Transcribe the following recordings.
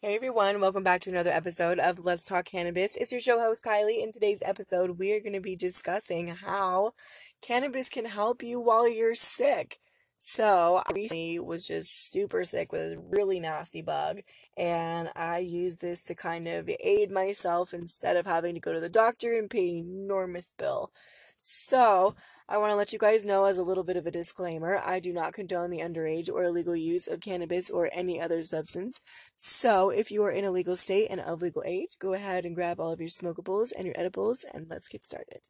Hey everyone, welcome back to another episode of Let's Talk Cannabis. It's your show host Kylie. In today's episode, we are going to be discussing how cannabis can help you while you're sick. So, I recently was just super sick with a really nasty bug, and I used this to kind of aid myself instead of having to go to the doctor and pay an enormous bill. So, I want to let you guys know as a little bit of a disclaimer I do not condone the underage or illegal use of cannabis or any other substance. So, if you are in a legal state and of legal age, go ahead and grab all of your smokables and your edibles and let's get started.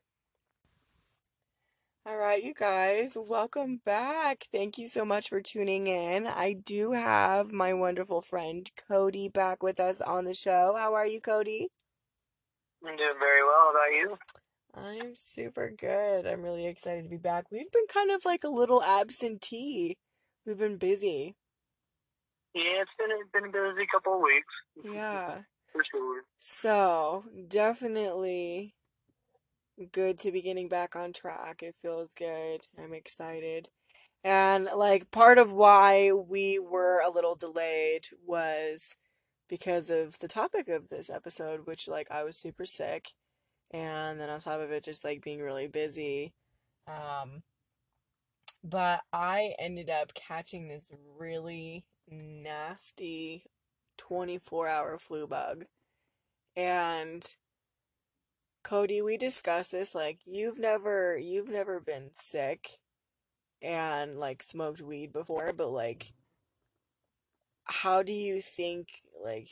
All right, you guys, welcome back. Thank you so much for tuning in. I do have my wonderful friend Cody back with us on the show. How are you, Cody? I'm doing very well. How about you? I'm super good. I'm really excited to be back. We've been kind of like a little absentee. We've been busy. Yeah, it's been it's been a busy couple of weeks. Yeah. For sure. So, definitely good to be getting back on track. It feels good. I'm excited. And like part of why we were a little delayed was because of the topic of this episode, which like I was super sick and then on top of it just like being really busy. Um but i ended up catching this really nasty 24 hour flu bug. And cody we discussed this like you've never you've never been sick and like smoked weed before but like how do you think like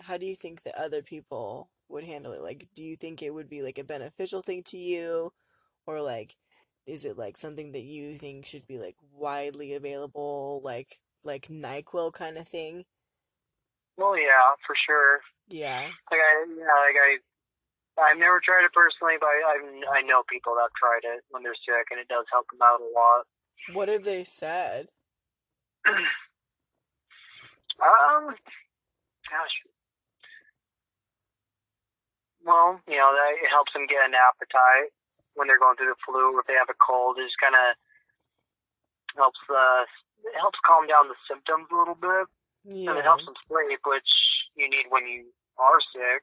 how do you think that other people would handle it? Like, do you think it would be like a beneficial thing to you, or like, is it like something that you think should be like widely available, like like Nyquil kind of thing? Well, yeah, for sure. Yeah. Like I, yeah, like I, I've never tried it personally, but I, I, I know people that have tried it when they're sick, and it does help them out a lot. What have they said? um, gosh, well, you know, that it helps them get an appetite when they're going through the flu or if they have a cold. It just kind of helps uh, it helps calm down the symptoms a little bit, Yeah. and it helps them sleep, which you need when you are sick.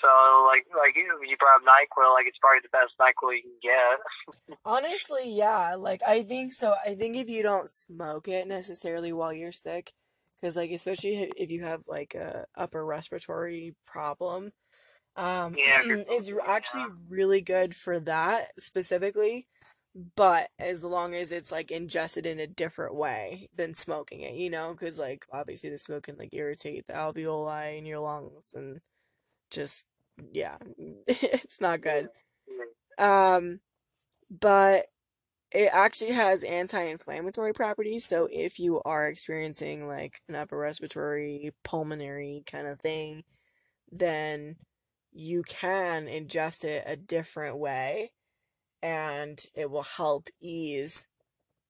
So, like, like you, you brought up Nyquil, like it's probably the best Nyquil you can get. Honestly, yeah. Like, I think so. I think if you don't smoke it necessarily while you're sick, because, like, especially if you have, like, a upper respiratory problem, um, Yeah, it's point, actually yeah. really good for that specifically, but as long as it's, like, ingested in a different way than smoking it, you know? Because, like, obviously the smoke can, like, irritate the alveoli in your lungs and just, yeah, it's not good. Um, but it actually has anti-inflammatory properties, so if you are experiencing like an upper respiratory, pulmonary kind of thing, then you can ingest it a different way and it will help ease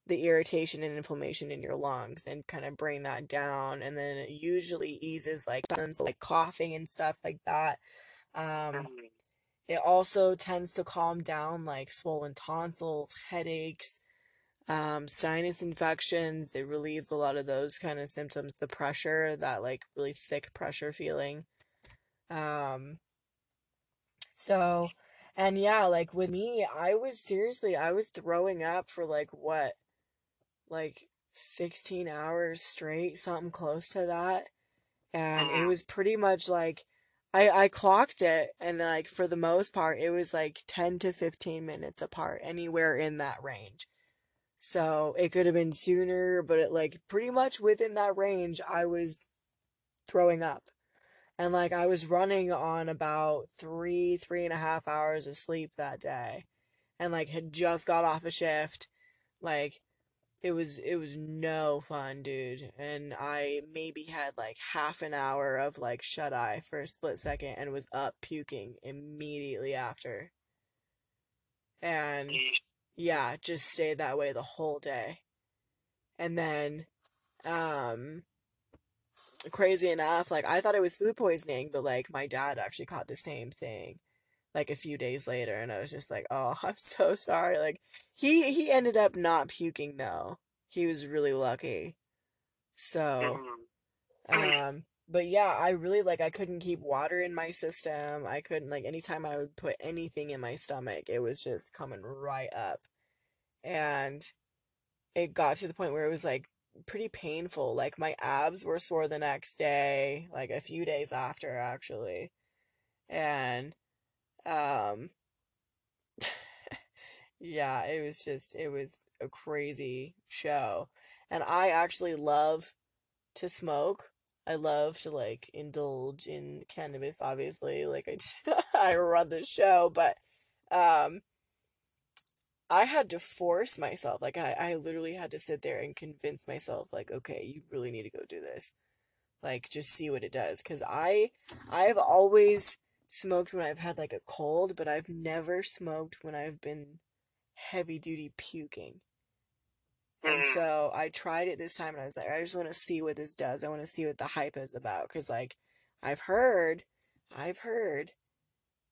the irritation and inflammation in your lungs and kind of bring that down and then it usually eases like symptoms like coughing and stuff like that. Um, Mhm. it also tends to calm down like swollen tonsils, headaches, um, sinus infections. It relieves a lot of those kind of symptoms, the pressure, that like really thick pressure feeling. Um, so, and yeah, like with me, I was seriously, I was throwing up for like what, like 16 hours straight, something close to that. And it Mhm. was pretty much like, I, I clocked it, and like for the most part, it was like 10 to 15 minutes apart, anywhere in that range. So it could have been sooner, but it like pretty much within that range, I was throwing up. And like I was running on about three, three and a half hours of sleep that day. And like had just got off a shift. Like it was it was no fun, dude. And I maybe had like half an hour of like shut eye for a split second and was up puking immediately after. And yeah, just stayed that way the whole day. And then um crazy enough, like I thought it was food poisoning, but like my dad actually caught the same thing like a few days later and I was just like, "Oh, I'm so sorry." Like he he ended up not puking though. He was really lucky. So, Mhm. um but yeah, I really like I couldn't keep water in my system. I couldn't like anytime I would put anything in my stomach, it was just coming right up. And it got to the point where it was like pretty painful. Like my abs were sore the next day, like a few days after actually. And um yeah, it was just it was a crazy show. And I actually love to smoke. I love to like indulge in cannabis obviously. Like I I run the show, but um I had to force myself. Like I, I literally had to sit there and convince myself, like, okay, you really need to go do this. Like, just see what it does. Cause I, I've always smoked when I've had like a cold, but I've never smoked when I've been heavy duty puking. And Mm. so I tried it this time and I was like, I just want to see what this does. I want to see what the hype is about. Cause like, I've heard, I've heard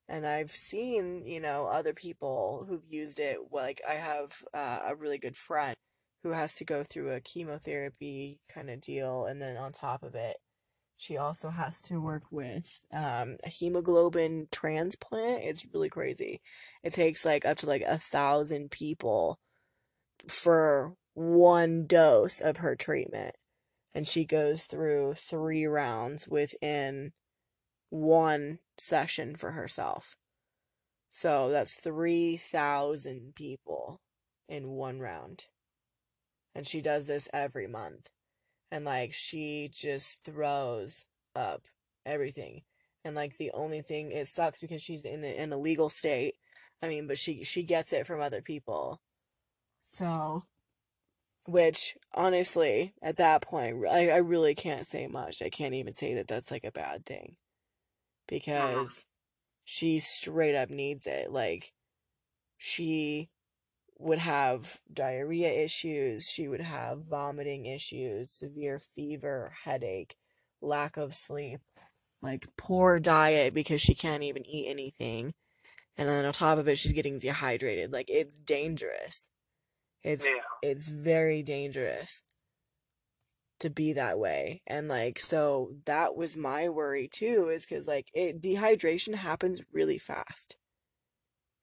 and I've seen, you know, other people who've used it. Like I have uh, a really good friend who has to go through a chemotherapy kind of deal, and then on top of it, she also has to work with um, a hemoglobin transplant. It's really crazy. It takes like up to like a thousand people for one dose of her treatment, and she goes through three rounds within one session for herself. So that's 3,000 people in one round. And she does this every month. And like she just throws up everything. And like the only thing it sucks because she's in a, in a legal state. I mean, but she she gets it from other people. So which honestly, at that point, I I really can't say much. I can't even say that that's like a bad thing Uh-huh. because she straight up needs it. Like, she would have diarrhea issues, she would have vomiting issues, severe fever, headache, lack of sleep, like poor diet because she can't even eat anything. And then on top of it, she's getting dehydrated. Like, it's dangerous. It's Yeah. it's very dangerous to be that way. And like so that was my worry too is cuz like it dehydration happens really fast.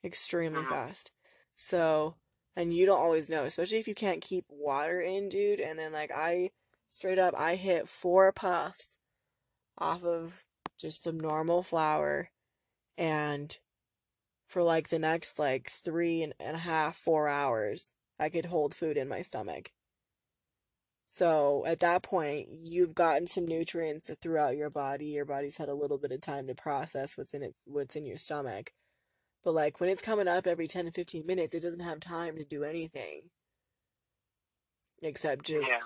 Extremely Mhm. fast. So and you don't always know, especially if you can't keep water in, dude. And then like I straight up I hit four puffs off of just some normal flower and for like the next like three and a half, four hours, I could hold food in my stomach. So at that point, you've gotten some nutrients throughout your body. Your body's had a little bit of time to process what's in it, what's in your stomach. But like when it's coming up every 10 to 15 minutes, it doesn't have time to do anything except just Yeah.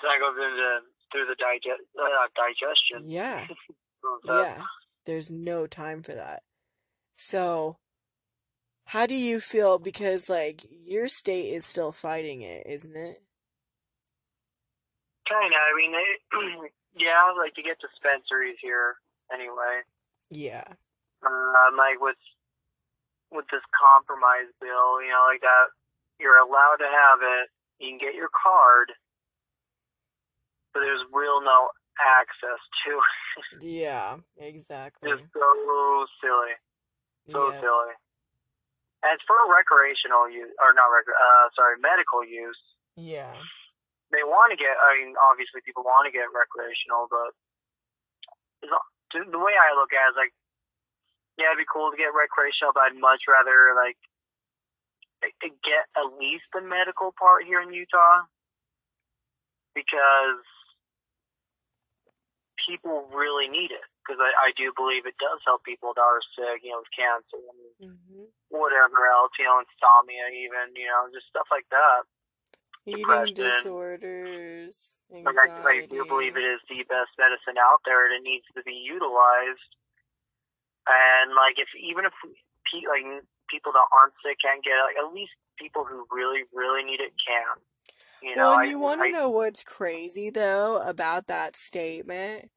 That goes into through the digest uh, digestion. yeah, yeah. There's no time for that. So how do you feel? Because like your state is still fighting it, isn't it? Kind of. I mean, it, yeah, like to get dispensaries here anyway. Yeah. Um, like with with this compromise bill, you know, like that, you're allowed to have it. You can get your card, but there's real no access to it. Yeah, exactly. It's so silly, so Yeah. silly. And it's for recreational use, or not rec- uh, sorry, medical use. Yeah. They want to get. I mean, obviously, people want to get recreational, but the way I look at it is like, yeah, it'd be cool to get recreational, but I'd much rather like get at least the medical part here in Utah because people really need it. Because I, I do believe it does help people that are sick, you know, with cancer and hmm whatever else, you know, insomnia, even, you know, just stuff like that. Eating disorders, Like, I, I do believe it is the best medicine out there, and it needs to be utilized. And like, if even if pe- like people that aren't sick can't get it, like at least people who really, really need it can. You know, Well, and I, you want to know what's crazy though about that statement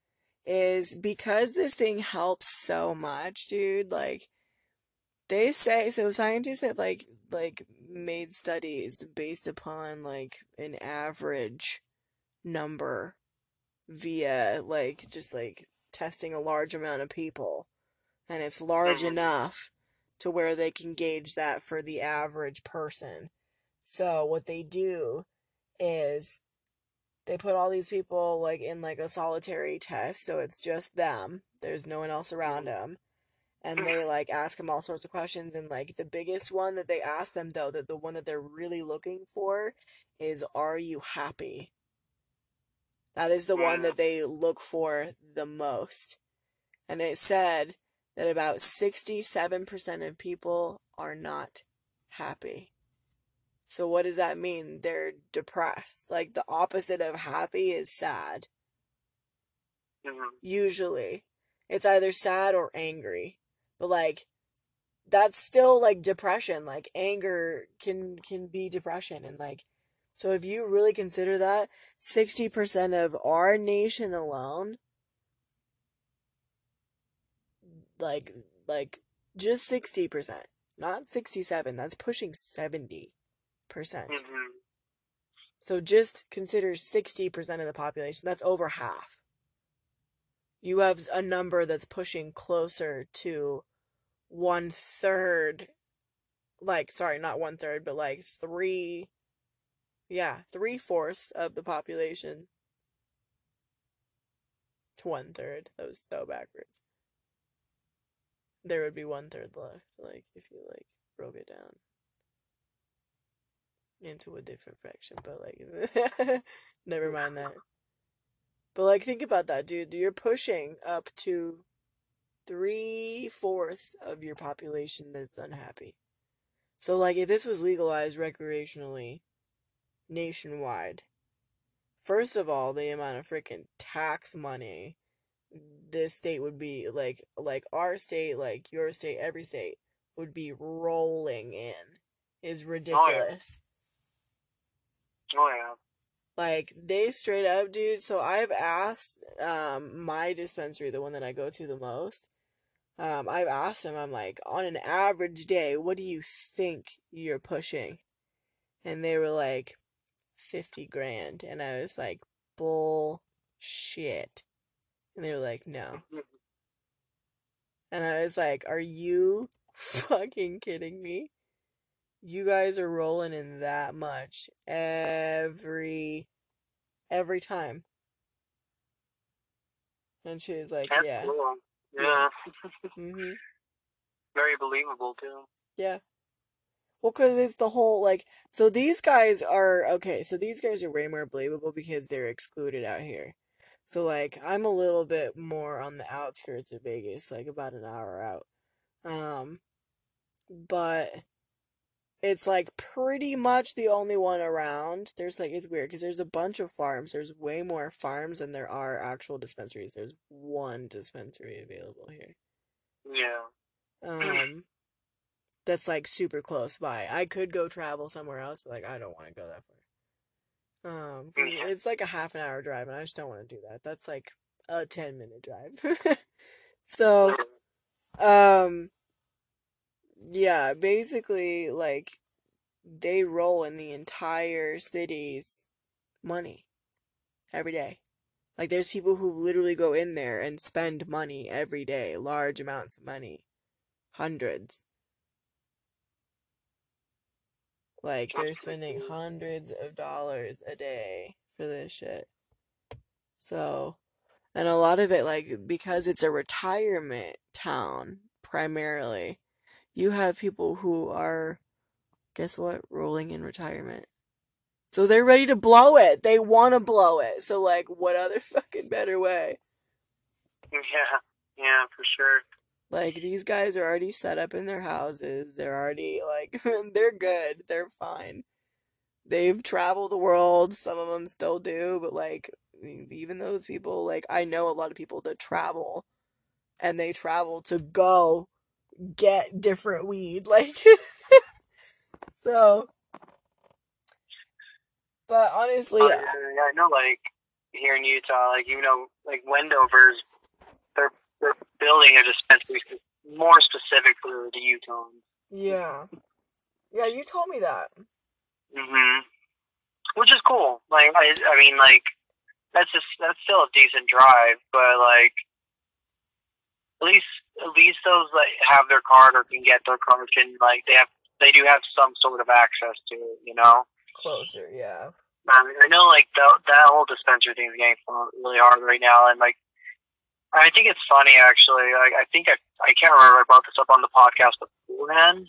is because this thing helps so much, dude, like they say so scientists have like like made studies based upon like an average number via like just like testing a large amount of people and it's large Mhm. enough to where they can gauge that for the average person. So what they do is they put all these people like in like a solitary test, so it's just them. There's no one else around them. And they like ask them all sorts of questions and like the biggest one that they ask them though, that the one that they're really looking for is are you happy? That is the one Mm. that they look for the most. And it said that about 67% of people are not happy. So what does that mean? They're depressed. Like the opposite of happy is sad. Mhm. Usually. It's either sad or angry. But like that's still like depression. Like anger can can be depression and like so if you really consider that 60% of our nation alone like like just 60%, not 67. That's pushing 70%. Mhm. So just consider 60% of the population. That's over half. You have a number that's pushing closer to one third, like, sorry, not one third, but like three, yeah, three fourths of the population to one third. That was so backwards. There would be one third left, like, if you, like, broke it down into a different fraction, but like never mind that. But like think about that, dude. You're pushing up to three fourths of your population that's unhappy. So like if this was legalized recreationally nationwide, first of all, the amount of freaking tax money this state would be like like our state, like your state, every state would be rolling in is oh, ridiculous. Oh yeah. Like they straight up, dude. So I've asked um my dispensary, the one that I go to the most. Um, I've asked them. I'm like, on an average day, what do you think you're pushing? And they were like, fifty grand, and I was like, bullshit. And they were like, no. And I was like, are you fucking kidding me? You guys are rolling in that much every every time. And she was like, That's yeah. cool. Yeah. hmm Very believable too. Yeah. Well, because it's the whole, like, so these guys are, okay, so these guys are way more believable because they're excluded out here. So, like, I'm a little bit more on the outskirts of Vegas, like about an hour out. Um, but it's like pretty much the only one around. There's like, it's weird because there's a bunch of farms. There's way more farms than there are actual dispensaries. There's one dispensary available here. Yeah. Um, that's like super close by. I could go travel somewhere else, but like I don't want to go that far. Um, 'cause Yeah. it's like a half an hour drive, and I just don't want to do that. That's like a ten minute drive. so, um, yeah, basically, like they roll in the entire city's money every day. Like there's people who literally go in there and spend money every day, large amounts of money, hundreds. Like they're spending hundreds of dollars a day for this shit. So, and a lot of it, like, because it's a retirement town primarily, you have people who are, guess what, rolling in retirement. So they're ready to blow it. They want to blow it. So, like, what other fucking better way? Yeah. Yeah, for sure. Like, these guys are already set up in their houses. They're already, like, they're good. They're fine. They've traveled the world. Some of them still do, but, like, even those people, like, I know a lot of people that travel and they travel to go get different weed. Like, so, but honestly, yeah, yeah, I know, like here in Utah, like you know, like Wendover's, they're they're building a dispensary more specific for the Utah. yeah. Yeah, you told me that. hmm Which is cool. Like I, I mean, like that's just that's still a decent drive, but like at least at least those that have their card or can get their card can like they have they do have some sort of access to it, you know. Closer, yeah. I, mean, I know like that that whole dispenser thing is getting really hard right now, and like I think it's funny actually. Like I think I I can't remember I brought this up on the podcast beforehand.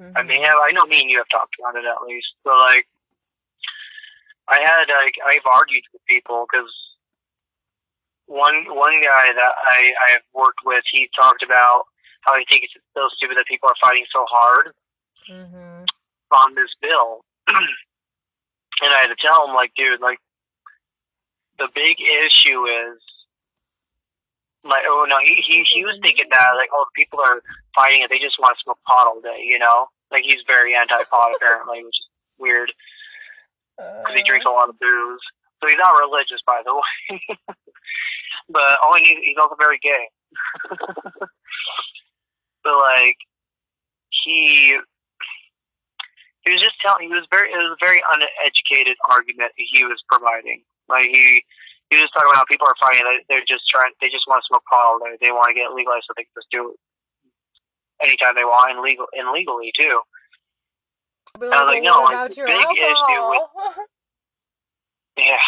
Mm-hmm. I may have. I know me and you have talked about it at least, but like I had like I've argued with people because one one guy that I I've worked with, he talked about how he thinks it's so stupid that people are fighting so hard mm-hmm. on this bill. and I had to tell him, like, dude, like, the big issue is, like, oh no, he he he was thinking that, like, oh, the people are fighting it, they just want to smoke pot all day, you know? Like, he's very anti-pot apparently, which is weird because he drinks a lot of booze. So he's not religious, by the way. but oh, and he's also very gay. but like, he he was just telling. He was very. It was a very uneducated argument he was providing. Like he he was talking about how people are fighting. They're just trying. They just want to smoke pot all day. They want to get legalized so they can just do it anytime they want and legal and legally too. But I was like, no, like the big alcohol? issue with yeah.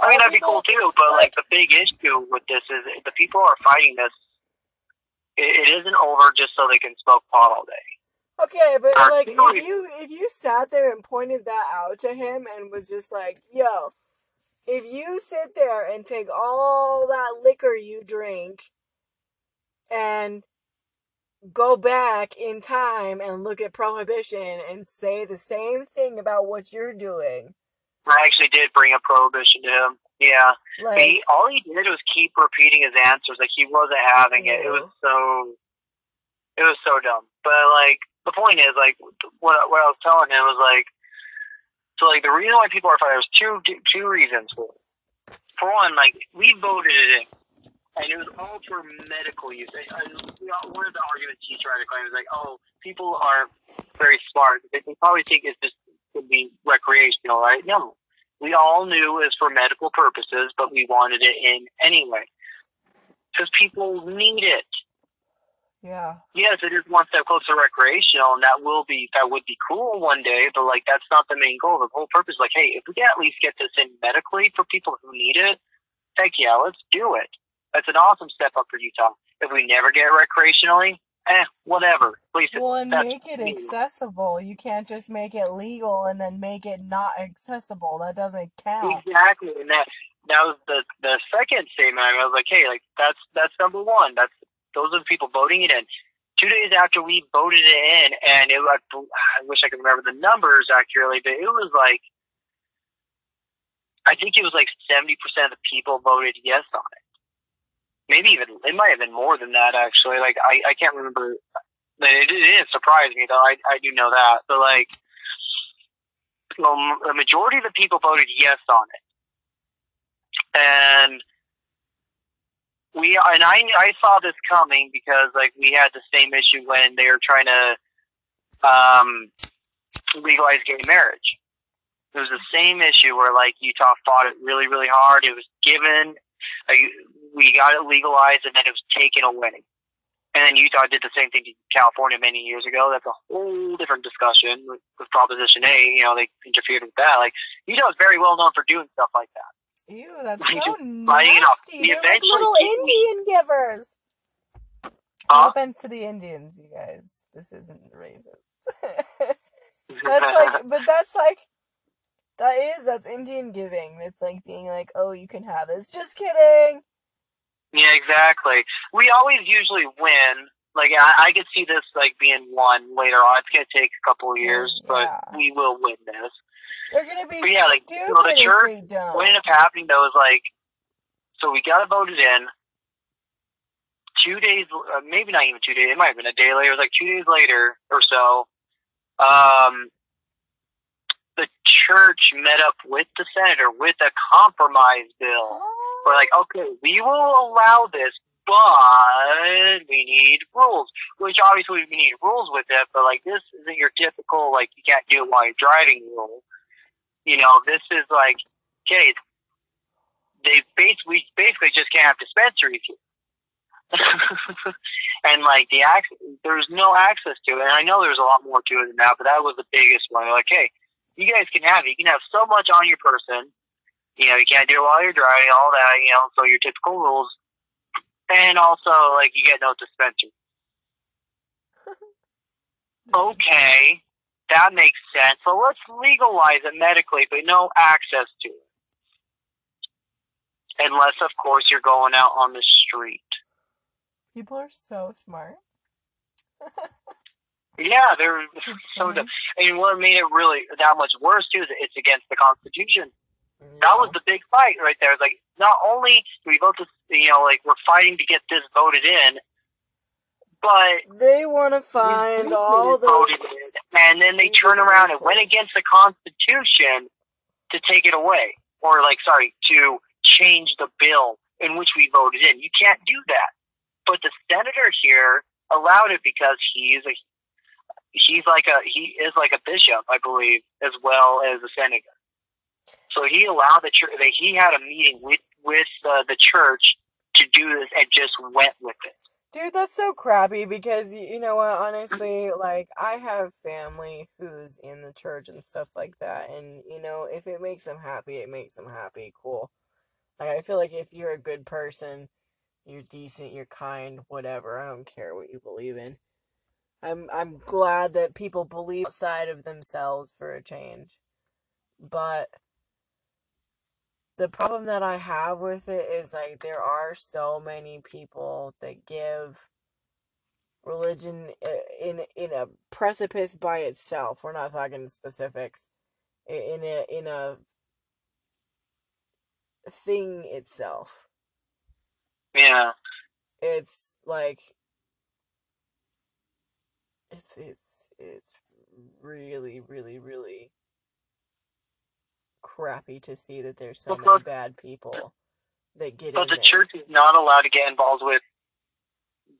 I mean, that'd be cool too, but like the big issue with this is the people are fighting this. It, it isn't over just so they can smoke pot all day. Okay, but like if you if you sat there and pointed that out to him and was just like, "Yo, if you sit there and take all that liquor you drink and go back in time and look at prohibition and say the same thing about what you're doing." I actually did bring a prohibition to him. Yeah, like, he, all he did was keep repeating his answers. Like he wasn't having it. It was so, it was so dumb. But like the point is, like what what I was telling him was like, so like the reason why people are fighting there's two two reasons for it. For one, like we voted it in, and it was all for medical use. And one of the arguments he tried to claim is like, oh, people are very smart. They, they probably think it's just to be recreational, right? No. We all knew it was for medical purposes, but we wanted it in anyway. Because people need it. Yeah. Yes, it is one step closer to recreational, and that will be that would be cool one day. But like, that's not the main goal. The whole purpose, is like, hey, if we can at least get this in medically for people who need it, heck yeah, let's do it. That's an awesome step up for Utah. If we never get recreationally, eh, whatever. At least well, and make it me. accessible. You can't just make it legal and then make it not accessible. That doesn't count. Exactly, and that that was the the second statement. I was like, hey, like that's that's number one. That's those are the people voting it in. Two days after we voted it in, and it like I wish I could remember the numbers accurately, but it was like I think it was like seventy percent of the people voted yes on it maybe even it might have been more than that actually. Like I, I can't remember. It, it didn't surprise me though. I, I do know that, but like, well, the majority of the people voted yes on it, and we and I I saw this coming because like we had the same issue when they were trying to um, legalize gay marriage. It was the same issue where like Utah fought it really really hard. It was given like, we got it legalized and then it was taken away. And then Utah did the same thing to California many years ago. That's a whole different discussion with, with Proposition 8. You know, they interfered with that. Like Utah is very well known for doing stuff like that. Ew, that's so nasty. They're like little Indian givers. Huh? No offense to the Indians, you guys. This isn't racist. that's like, but that's like, that is that's Indian giving. It's like being like, oh, you can have this. Just kidding. Yeah, exactly. We always usually win. Like I, I could see this like being won later on. It's gonna take a couple of years, yeah. but we will win this. They're gonna be but yeah, like stupid so the church. What ended up happening though is like, so we got it voted in. Two days, uh, maybe not even two days. It might have been a day later. It was like two days later or so. Um, the church met up with the senator with a compromise bill. Oh we're like, okay, we will allow this, but we need rules. Which obviously we need rules with it, but like this isn't your typical like you can't do it while you're driving rule. You know, this is like, okay, they basically basically just can't have dispensaries here. and like the access, there's no access to it. And I know there's a lot more to it than that, but that was the biggest one. Like, hey, you guys can have it. You can have so much on your person. You know, you can't do it while you're driving, all that. You know, so your typical rules. And also, like, you get no dispensary. okay, that makes sense. So let's legalize it medically, but no access to it. Unless, of course, you're going out on the street. People are so smart. yeah, they're so dumb. And what made it really that much worse, too, is it's against the Constitution. That was the big fight right there. Like, not only do we vote this, you know, like, we're fighting to get this voted in, but they want to find all those, and then they turn around and went against the Constitution to take it away, or like, sorry, to change the bill in which we voted in. You can't do that. But the senator here allowed it because he's a he's like a he is like a bishop, I believe, as well as a senator. So he allowed the church. He had a meeting with with uh, the church to do this, and just went with it. Dude, that's so crappy because you know what? Honestly, like I have family who's in the church and stuff like that, and you know, if it makes them happy, it makes them happy. Cool. Like I feel like if you're a good person, you're decent, you're kind, whatever. I don't care what you believe in. I'm I'm glad that people believe outside of themselves for a change. But the problem that I have with it is like there are so many people that give religion uh, in in a precipice by itself. We're not talking specifics. In a in a thing itself. Yeah. It's like it's it's it's really really really crappy to see that there's so many bad people that get but the there. church is not allowed to get involved with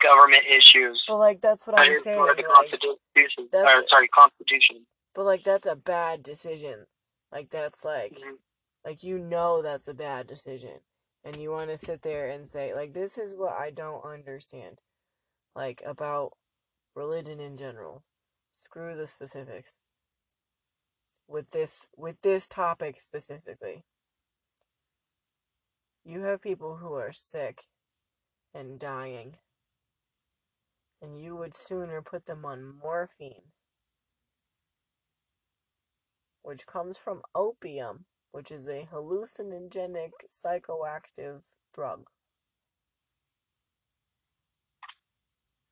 government issues. Well, like that's what I'm saying. or Like, constitution, or, sorry, constitution. But like that's a bad decision. Like that's like, mm-hmm. like you know that's a bad decision, and you want to sit there and say like this is what I don't understand, like about religion in general. Screw the specifics with this with this topic specifically. You have people who are sick and dying, and you would sooner put them on morphine, which comes from opium, which is a hallucinogenic psychoactive drug.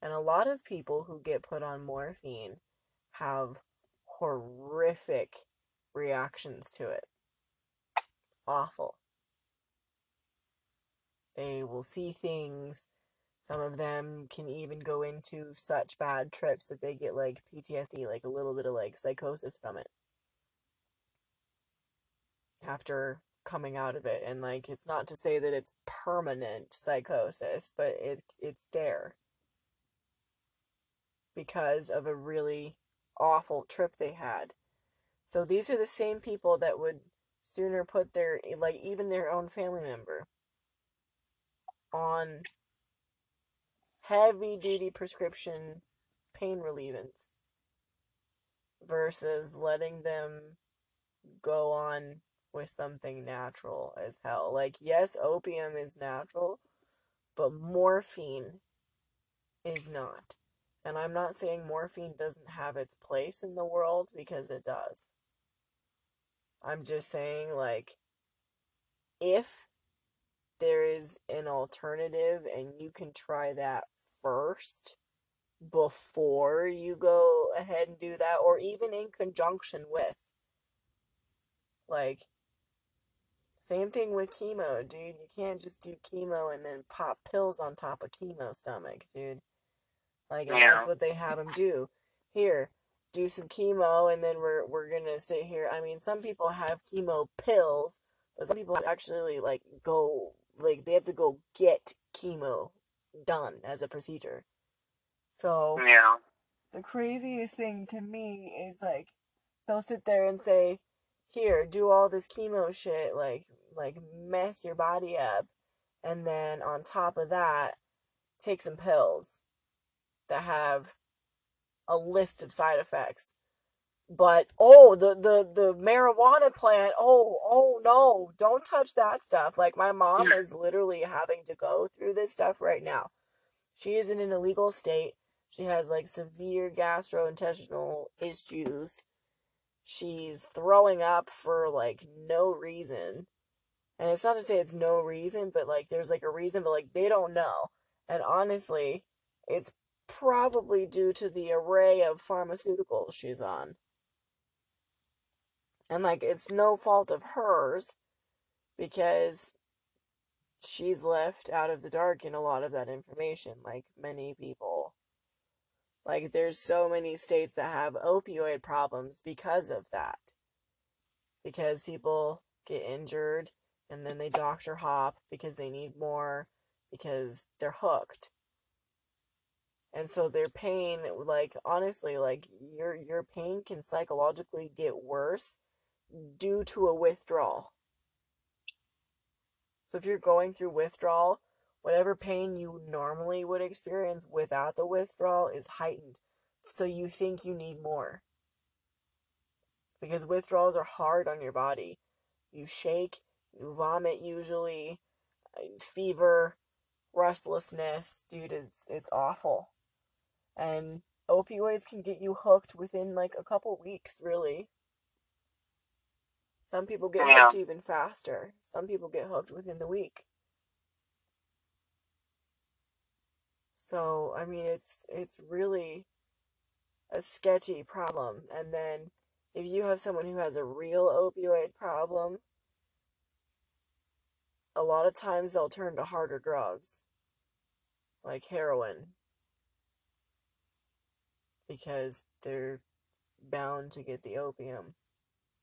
And a lot of people who get put on morphine have horrific reactions to it. Awful. They will see things. Some of them can even go into such bad trips that they get like PTSD, like a little bit of like psychosis from it. After coming out of it and like it's not to say that it's permanent psychosis, but it it's there because of a really awful trip they had. So these are the same people that would sooner put their, like, even their own family member on heavy duty prescription pain relievants versus letting them go on with something natural as hell. Like, yes, opium is natural, but morphine is not. And I'm not saying morphine doesn't have its place in the world because it does. I'm just saying, like, if there is an alternative and you can try that first before you go ahead and do that, or even in conjunction with, like, same thing with chemo, dude. You can't just do chemo and then pop pills on top of chemo stomach, dude. Like, yeah. that's what they have them do. Here, do some chemo and then we're we're gonna sit here. I mean, some people have chemo pills, but some people actually like go like they have to go get chemo done as a procedure. So yeah, the craziest thing to me is like they'll sit there and say, here, do all this chemo shit, like like mess your body up, and then on top of that, take some pills that have a list of side effects. But oh, the the the marijuana plant. Oh, oh no, don't touch that stuff. Like my mom is literally having to go through this stuff right now. She is in an illegal state. She has like severe gastrointestinal issues. She's throwing up for like no reason. And it's not to say it's no reason, but like there's like a reason, but like they don't know. And honestly, it's probably due to the array of pharmaceuticals she's on. And like it's no fault of hers because she's left out of the dark in a lot of that information, like many people. Like there's so many states that have opioid problems because of that. Because people get injured and then they doctor hop because they need more because they're hooked. And so their pain like honestly like your your pain can psychologically get worse due to a withdrawal. So if you're going through withdrawal, whatever pain you normally would experience without the withdrawal is heightened. So you think you need more. Because withdrawals are hard on your body. You shake, you vomit usually, uh, fever, restlessness, dude, it's it's awful. And opioids can get you hooked within like a couple weeks, really. Some people get Yeah. hooked even faster. Some people get hooked within the week. So, I mean, it's it's really a sketchy problem. And then if you have someone who has a real opioid problem, a lot of times they'll turn to harder drugs, like heroin, because they're bound to get the opium.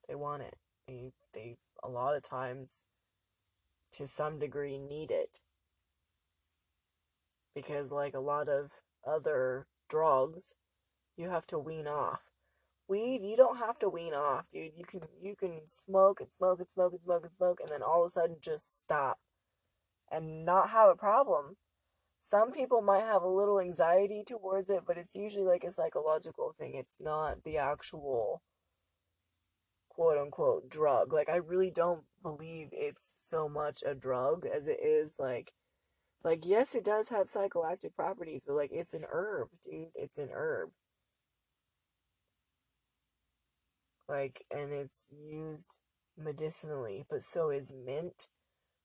They want it. They they a lot of times to some degree need it. Because like a lot of other drugs, you have to wean off. Weed, you don't have to wean off, dude. You can you can smoke and smoke and smoke and smoke and smoke and then all of a sudden just stop and not have a problem. Some people might have a little anxiety towards it, but it's usually like a psychological thing. It's not the actual quote unquote drug. Like I really don't believe it's so much a drug as it is like like yes, it does have psychoactive properties, but like it's an herb, dude. It's an herb. Like and it's used medicinally, but so is mint,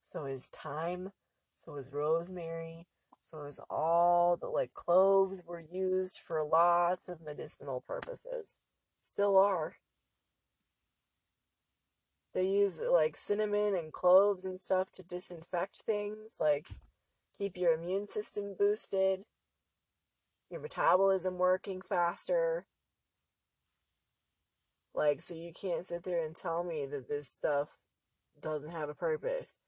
so is thyme, so is rosemary, so is all the like cloves were used for lots of medicinal purposes. Still are. They use like cinnamon and cloves and stuff to disinfect things, like keep your immune system boosted, your metabolism working faster. Like, so you can't sit there and tell me that this stuff doesn't have a purpose.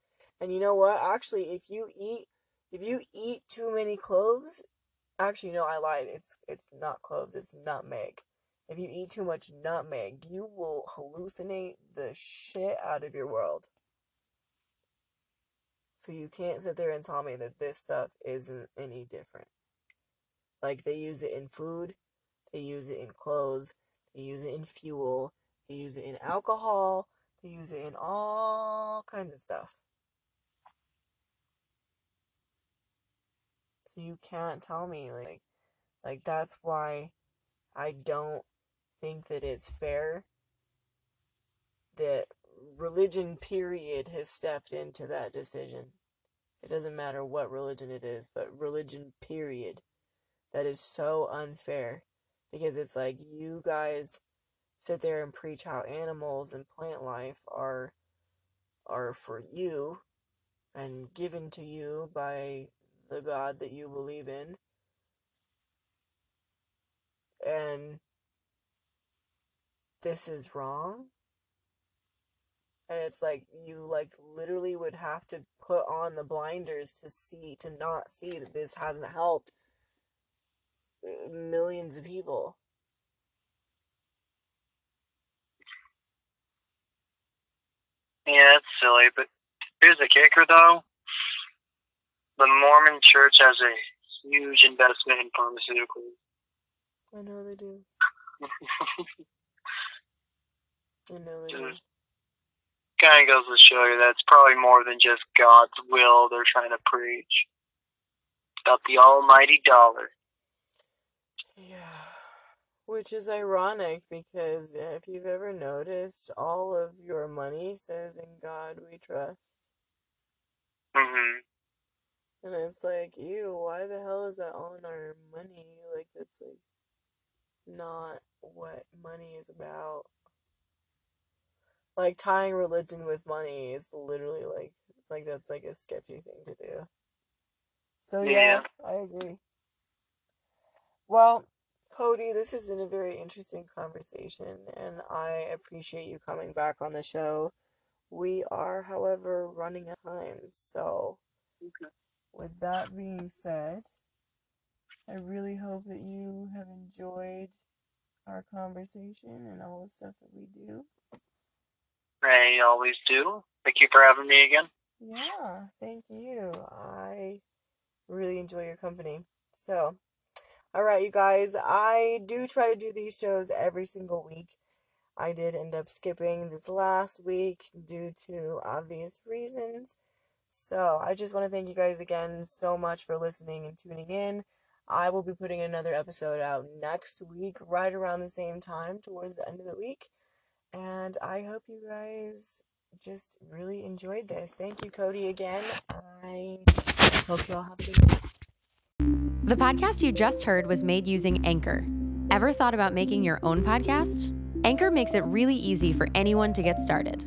And you know what? Actually, if you eat if you eat too many cloves, actually no, I lied. It's it's not cloves, it's nutmeg. If you eat too much nutmeg, you will hallucinate the shit out of your world. So you can't sit there and tell me that this stuff isn't any different. Like they use it in food, they use it in clothes, they use it in fuel, they use it in alcohol, they use it in all kinds of stuff. So you can't tell me like like that's why I don't think that it's fair that religion period has stepped into that decision. It doesn't matter what religion it is, but religion period. That is so unfair because it's like you guys sit there and preach how animals and plant life are are for you and given to you by the God that you believe in. And this is wrong. And it's like you like literally would have to put on the blinders to see to not see that this hasn't helped uh, millions of people. Yeah, it's silly, but here's the kicker, though. The Mormon Church has a huge investment in pharmaceuticals. I know they do. I know they do. Kind of goes to show you that it's probably more than just God's will they're trying to preach. It's about the almighty dollar. Yeah. Which is ironic because if you've ever noticed, all of your money says, In God we trust. hmm And it's like, ew, why the hell is that on our money? Like, that's like not what money is about. Like, tying religion with money is literally like, like, that's like a sketchy thing to do. So, yeah, I agree. Well, Cody, this has been a very interesting conversation, and I appreciate you coming back on the show. We are, however, running out of time, so with that being said, I really hope that you have enjoyed our conversation and all the stuff that we do. I always do. Thank you for having me again. Yeah, thank you. I really enjoy your company. So, all right, you guys, I do try to do these shows every single week. I did end up skipping this last week due to obvious reasons. So, I just want to thank you guys again so much for listening and tuning in. I will be putting another episode out next week, right around the same time, towards the end of the week. And I hope you guys just really enjoyed this. Thank you, Cody, again. I hope you all have a good day. The podcast you just heard was made using Anchor. Ever thought about making your own podcast? Anchor makes it really easy for anyone to get started.